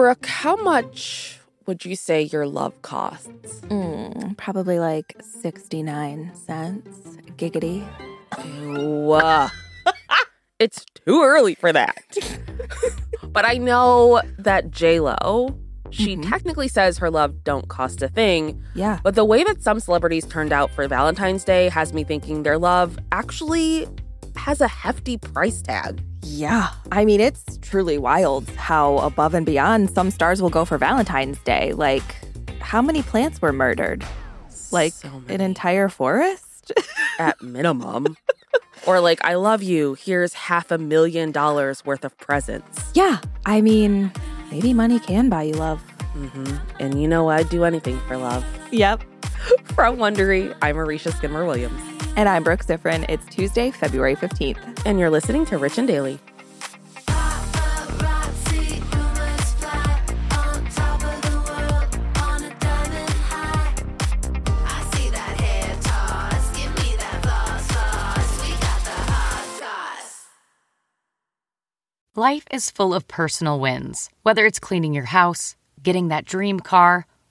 Brooke, how much would you say your love costs? Mm, probably like 69 cents. Giggity. Ew. it's too early for that. but I know that J Lo, she Mhm. technically says her love don't cost a thing, Yeah. but the way that some celebrities turned out for Valentine's Day has me thinking their love actually has a hefty price tag. Yeah. I mean, it's truly wild how above and beyond some stars will go for Valentine's Day. Like, how many plants were murdered? Like, So an entire forest? at minimum. or like, I love you. Here's half a million dollars worth of presents. yeah. I mean, maybe money can buy you love. hmm And you know, I'd do anything for love. Yep. From Wondery, I'm Marisha Skidmore Williams, And I'm Brooke Siffrinn. It's Tuesday, February 15th. and you're listening to Rich and Daily. Paparazzi, rumors fly on top of the world on a diamond high. I see that hair toss, give me that floss, floss. We got the hot sauce. Life is full of personal wins, whether it's cleaning your house, getting that dream car,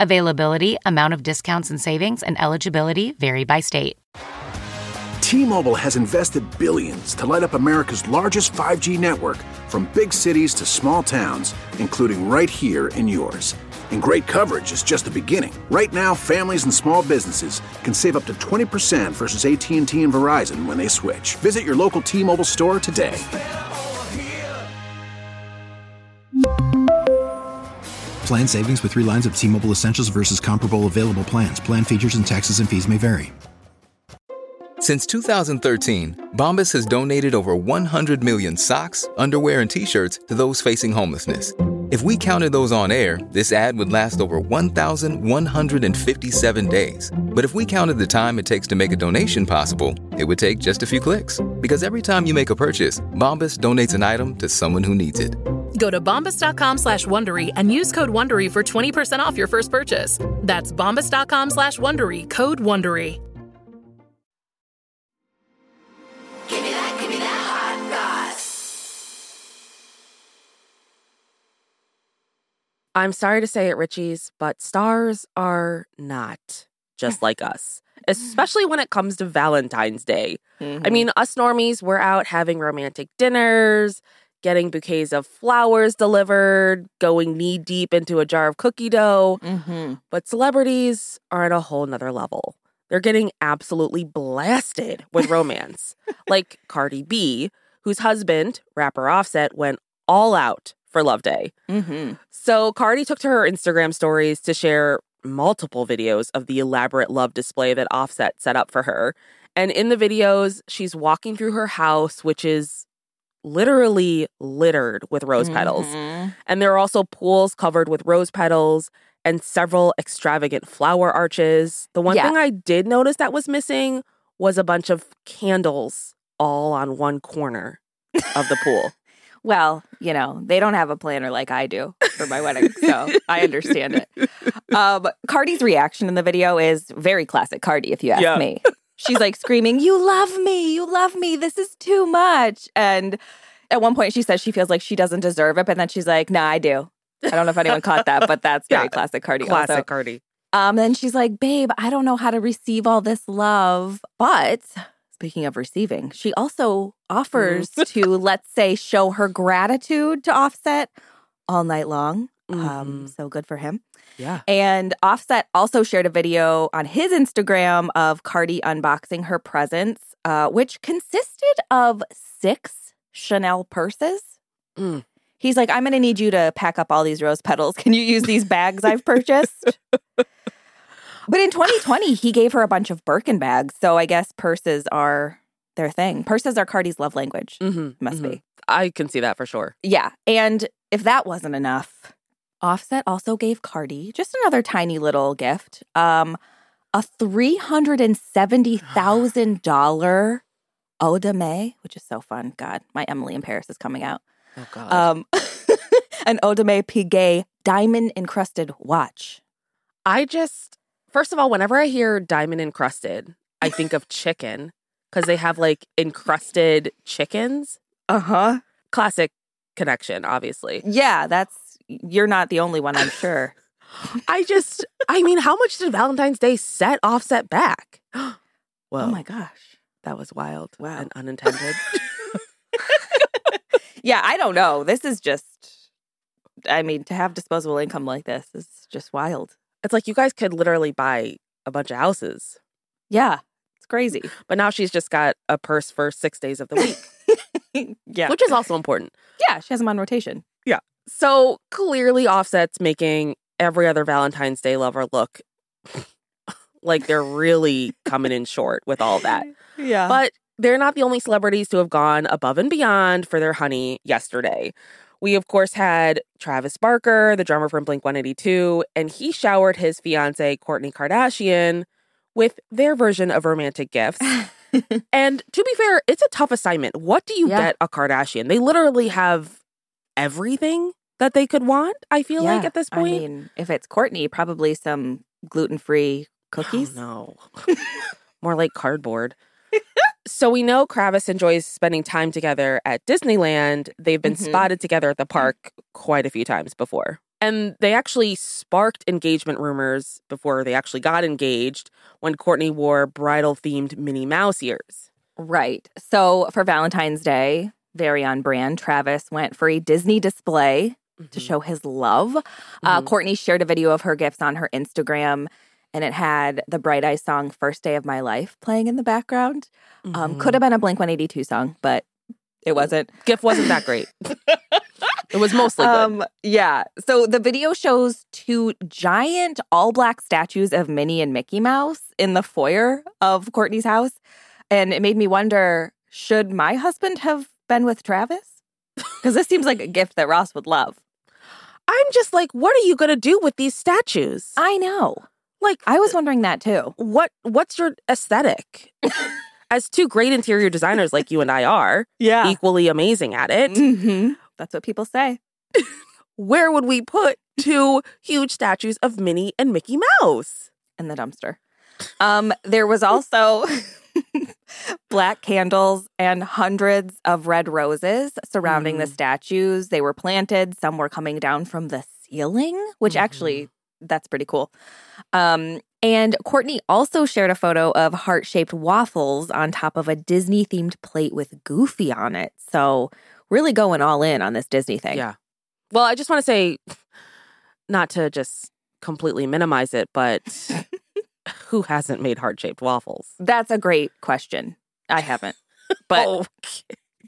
Availability, amount of discounts and savings, and eligibility vary by state. T-Mobile has invested billions to light up America's largest 5G network from big cities to small towns, including right here in yours. And great coverage is just the beginning. Right now, families and small businesses can save up to 20% versus AT&T and Verizon when they switch. Visit your local T-Mobile store today. Plan savings with three lines of T Mobile Essentials versus comparable available plans. Plan features and taxes and fees may vary. Since 2013, Bombas has donated over 100 million socks, underwear, and t shirts to those facing homelessness. If we counted those on air, this ad would last over 1,157 days. But if we counted the time it takes to make a donation possible, it would take just a few clicks. Because every time you make a purchase, Bombas donates an item to someone who needs it. Go to bombas.com slash Wondery and use code Wondery for 20% off your first purchase. That's bombas.com slash Wondery, code Wondery. Give me that, give me that hot sauce. I'm sorry to say it, Richies, but stars are not just like us, especially when it comes to Valentine's Day. I mm-hmm. mean, us normies, we're out having romantic dinners, getting bouquets of flowers delivered, going knee deep into a jar of cookie dough. Mm-hmm. But celebrities are at a whole nother level. They're getting absolutely blasted with romance. like Cardi B, whose husband, rapper Offset, went all out for Love Day. Mm-hmm. So Cardi took to her Instagram stories to share multiple videos of the elaborate love display that Offset set up for her. And in the videos, she's walking through her house, which is literally littered with rose petals. Mm-hmm. And there are also pools covered with rose petals and several extravagant flower arches. The one Yeah. thing I did notice that was missing was a bunch of candles all on one corner of the pool. Well, you know, they don't have a planner like I do for my wedding, so I understand it. Um, Cardi's reaction in the video is very classic Cardi, if you ask Yeah. me. She's like screaming, You love me, you love me, this is too much. And at one point, she says she feels like she doesn't deserve it, but then she's like, Nah, I do. I don't know if anyone caught that, but that's very Yeah. classic Cardi. Classic Also. Cardi. Um, then she's like, Babe, I don't know how to receive all this love. But speaking of receiving, she also offers to, let's say, show her gratitude to Offset all night long. Um, Mhm. so good for him. Yeah. And Offset also shared a video on his Instagram of Cardi unboxing her presents, uh, which consisted of six Chanel purses. Mm. He's like, I'm going to need you to pack up all these rose petals. Can you use these bags I've purchased? But in 2020, he gave her a bunch of Birkin bags. So I guess purses are their thing. Purses are Cardi's love language. Mm-hmm. Must be. I can see that for sure. Yeah. And if that wasn't enough, Offset also gave Cardi just another tiny little gift. Um, a three hundred and seventy thousand dollar Audemars, which is so fun. God, my Emily in Paris is coming out. Oh God. Um, an Audemars Piguet diamond encrusted watch. I just first of all, whenever I hear diamond encrusted, I think of chicken because they have like encrusted chickens. Uh huh. Classic connection, obviously. Yeah, that's you're not the only one, I'm sure. I just, I mean, how much did Valentine's Day set Offset back? Oh Whoa, Oh my gosh. that was wild. Wow. and unintended. Yeah, I don't know. This is just. I mean, to have disposable income like this is just wild. it's like you guys could literally buy a bunch of houses, Yeah, it's crazy. but now she's just got a purse for six days of the week, yeah, which is also important. yeah, she has them on rotation. So clearly, Offset's making every other Valentine's Day lover look like they're really coming in short with all that. Yeah, But they're not the only celebrities to have gone above and beyond for their honey yesterday. We, of course, had Travis Barker, the drummer from Blink 182, and he showered his fiancee, Kourtney Kardashian, with their version of romantic gifts. and to be fair, it's a tough assignment. What do you Yeah. get a Kardashian? They literally have everything that they could want, I feel like, at this point. I mean, if it's Kourtney, probably some gluten free cookies. Oh, no. More like cardboard. so we know Kravis enjoys spending time together at Disneyland. They've been Mhm. spotted together at the park quite a few times before. And they actually sparked engagement rumors before they actually got engaged when Kourtney wore bridal themed Minnie Mouse ears. Right. So for Valentine's Day, very on brand, Travis went for a Disney display to show his love. Uh, Mhm. Kourtney shared a video of her gifts on her Instagram, and it had the Bright Eyes song "First Day of My Life" playing in the background. Um, Mhm. could have been a Blink One Eighty Two song, but it wasn't. Gift wasn't that great. it was mostly good. Um, yeah. So the video shows two giant all black statues of Minnie and Mickey Mouse in the foyer of Kourtney's house. And it made me wonder should my husband have been with Travis? Because this seems like a gift that Ross would love. I'm just like, what are you going to do with these statues? I know. like, I was wondering that too. what what's your aesthetic? As two great interior designers like you and I are, Yeah. equally amazing at it, hmm That's what people say. where would we put two huge statues of Minnie and Mickey Mouse? in the dumpster. Um, there was also black candles and hundreds of red roses surrounding the Mm. statues. They were planted, some were coming down from the ceiling, which actually that's pretty cool. Um, and Kourtney also shared a photo of heart-shaped waffles on top of a Disney themed plate with Goofy on it. So really going all in on this Disney thing. Yeah. Well, I just want to say, not to just completely minimize it, but who hasn't made heart shaped waffles? That's a great question. I haven't. But Oh,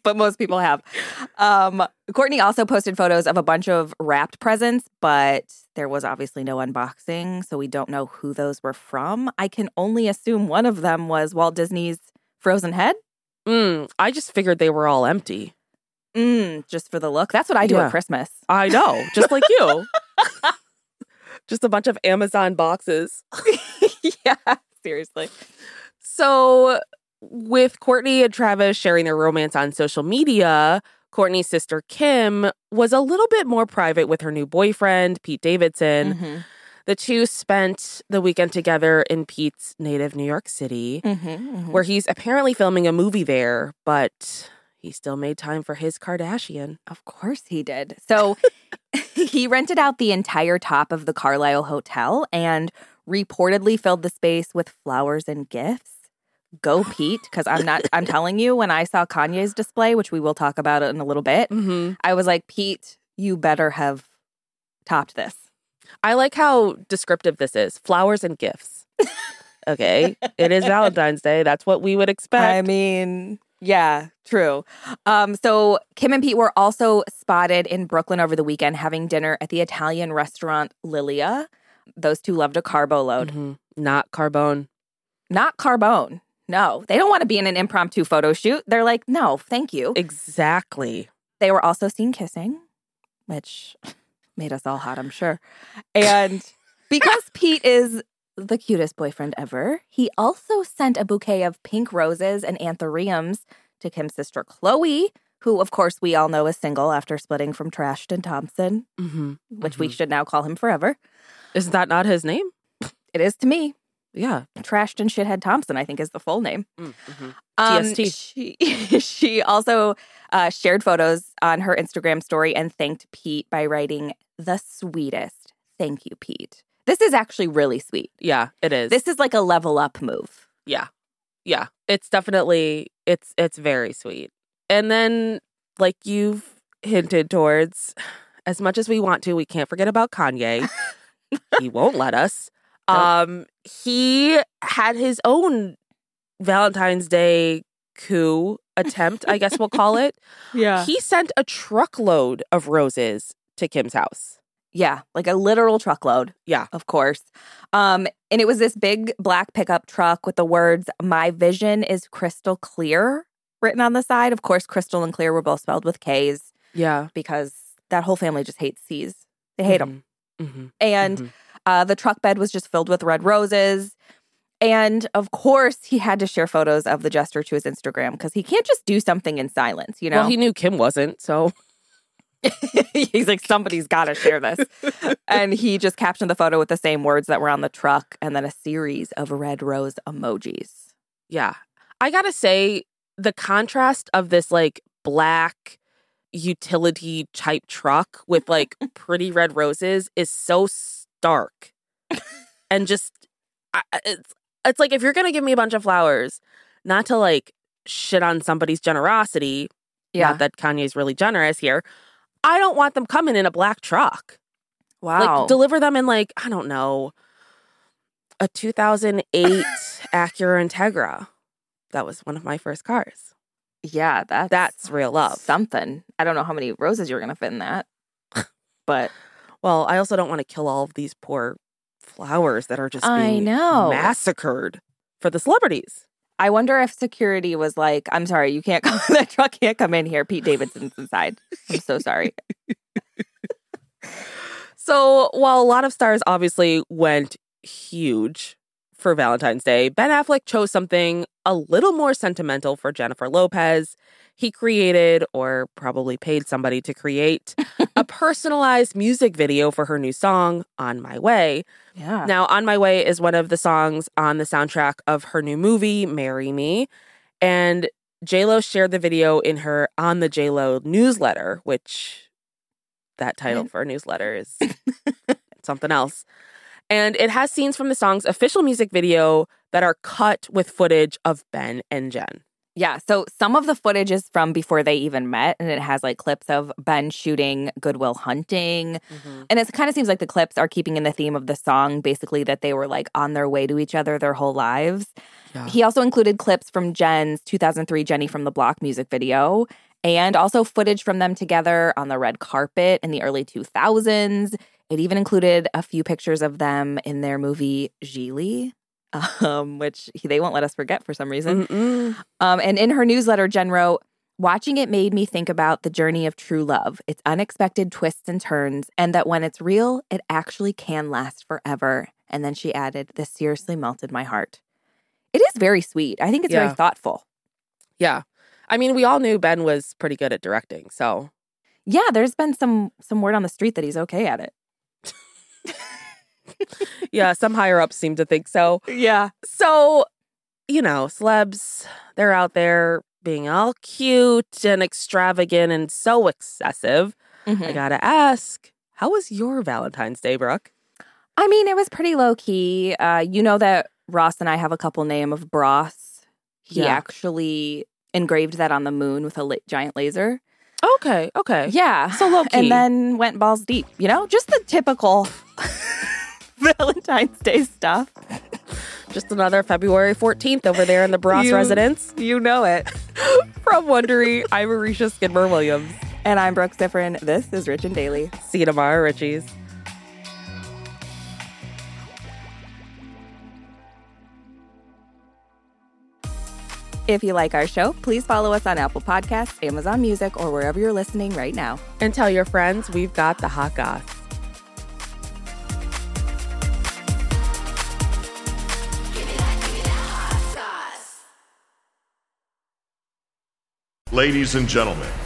but most people have. Um, Kourtney also posted photos of a bunch of wrapped presents, but there was obviously no unboxing, so we don't know who those were from. I can only assume one of them was Walt Disney's Frozen Head. mm, I just figured they were all empty. Mm, just for the look. That's what I do Yeah. at Christmas. I know, just like you. just a bunch of Amazon boxes. yeah, seriously. So, with Kourtney and Travis sharing their romance on social media, Kourtney's sister Kim was a little bit more private with her new boyfriend, Pete Davidson. Mhm. The two spent the weekend together in Pete's native New York City, Mhm, mhm. where he's apparently filming a movie there, but he still made time for his Kardashian. Of course he did. So he rented out the entire top of the Carlyle Hotel and reportedly filled the space with flowers and gifts. Go Pete, because I'm not I'm telling you, when I saw Kanye's display, which we will talk about in a little bit, Mm-hmm. I was like, Pete, you better have topped this. I like how descriptive this is flowers and gifts. okay. It is Valentine's Day. That's what we would expect. I mean, yeah, true. Um, so Kim and Pete were also spotted in Brooklyn over the weekend having dinner at the Italian restaurant Lilia. Those two loved a carbo load. Mhm. Not Carbone. Not Carbone. No, they don't want to be in an impromptu photo shoot. They're like, no, thank you. Exactly. They were also seen kissing, which Made us all hot, I'm sure. And because Pete is the cutest boyfriend ever, he also sent a bouquet of pink roses and anthuriums to Kim's sister Khloé, who, of course, we all know is single after splitting from Trashed and Thompson, Mm-hmm. which we should now call him forever. Is that not his name? It is to me. Yeah. Trashed and Shithead Thompson, I think, is the full name. Mm-hmm. Um, TST. She, she also uh, shared photos on her Instagram story and thanked Pete by writing the sweetest. Thank you, Pete. This is actually really sweet. Yeah, it is. This is like a level up move. Yeah. Yeah. It's definitely it's it's very sweet. And then like you've hinted towards as much as we want to, we can't forget about Kanye. he won't let us. Nope. Um he had his own Valentine's Day coup attempt, I guess we'll call it. Yeah. He sent a truckload of roses to Kim's house. yeah, like a literal truckload. Yeah. Of course. Um, and it was this big black pickup truck with the words, My vision is crystal clear written on the side. Of course, crystal and clear were both spelled with K's Yeah. because that whole family just hates C's. They hate them. Mm-hmm. And Mhm. uh, the truck bed was just filled with red roses. And of course, he had to share photos of the jester to his Instagram because he can't just do something in silence, you know? Well, he knew Kim wasn't, so He's like, somebody's got to share this. and he just captioned the photo with the same words that were on the truck and then a series of red rose emojis. Yeah. I gotta say, the contrast of this like black utility type truck with like pretty red roses is so stark. and just, I, it's, it's like if you're gonna give me a bunch of flowers, not to like shit on somebody's generosity, not that Kanye's really generous here, I don't want them coming in a black truck. wow. Like deliver them in like, I don't know, a 2008 Acura Integra. That was one of my first cars. Yeah, that's, That's real love. something. I don't know how many roses you're going to fit in that. But Well, I also don't want to kill all of these poor flowers that are just I being know. massacred for the celebrities. I wonder if security was like, I'm sorry, you can't come, that truck can't come in here. Pete Davidson's inside. I'm so sorry. So, while a lot of stars obviously went huge for Valentine's Day, Ben Affleck chose something a little more sentimental for Jennifer Lopez. He created, or probably paid somebody to create, a personalized music video for her new song, On My Way. Yeah. Now, On My Way is one of the songs on the soundtrack of her new movie, Marry Me. And JLo shared the video in her On the JLo newsletter, which that title for a newsletter is something else. And it has scenes from the song's official music video that are cut with footage of Ben and Jen. Yeah. So some of the footage is from before they even met, and it has like clips of Ben shooting Good Will Hunting. Mm-hmm. And it kind of seems like the clips are keeping in the theme of the song, basically, that they were like on their way to each other their whole lives. Yeah. He also included clips from Jen's 2003 Jenny from the Block music video and also footage from them together on the red carpet in the early 2000s. It even included a few pictures of them in their movie Gigli, um, which they won't let us forget for some reason. Um, and in her newsletter, Jen wrote, Watching it made me think about the journey of true love, its unexpected twists and turns, and that when it's real, it actually can last forever. And then she added, This seriously melted my heart. It is very sweet. I think it's Yeah. very thoughtful. Yeah. I mean, we all knew Ben was pretty good at directing. So, Yeah, there's been some some word on the street that he's okay at it. yeah, some higher ups seem to think so. Yeah. So, you know, celebs, they're out there being all cute and extravagant and so excessive. I gotta ask, how was your Valentine's Day, Brooke? I mean, it was pretty low key. Uh, you know that Ross and I have a couple name of Bros. He Yeah. actually engraved that on the moon with a la- giant laser. Okay, okay. Yeah. So low key. And then went balls deep, you know, just the typical Valentine's Day stuff. Just another February 14th over there in the Bros You- residence. You know it. From Wondery, I'm Marisha Skidmore Williams. And I'm Brooke Siffrinn. This is Rich and Daily. See you tomorrow, Richies. If you like our show, please follow us on Apple Podcasts, Amazon Music, or wherever you're listening right now. And tell your friends we've got the hot sauce. Ladies and gentlemen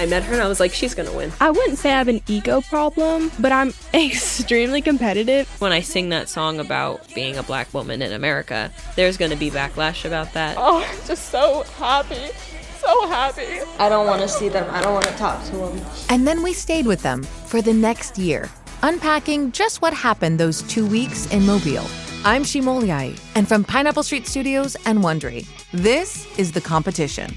I met her and I was like, she's gonna win. I wouldn't say I have an ego problem, but I'm extremely competitive. When I sing that song about being a black woman in America, there's gonna be backlash about that. Oh, I'm just so happy. So happy. I don't want to see them. I don't want to talk to them. And then we stayed with them for the next year, unpacking just what happened those two weeks in Mobile. I'm Shima Oliaee, and from Pineapple Street Studios and Wondery, this is The Competition.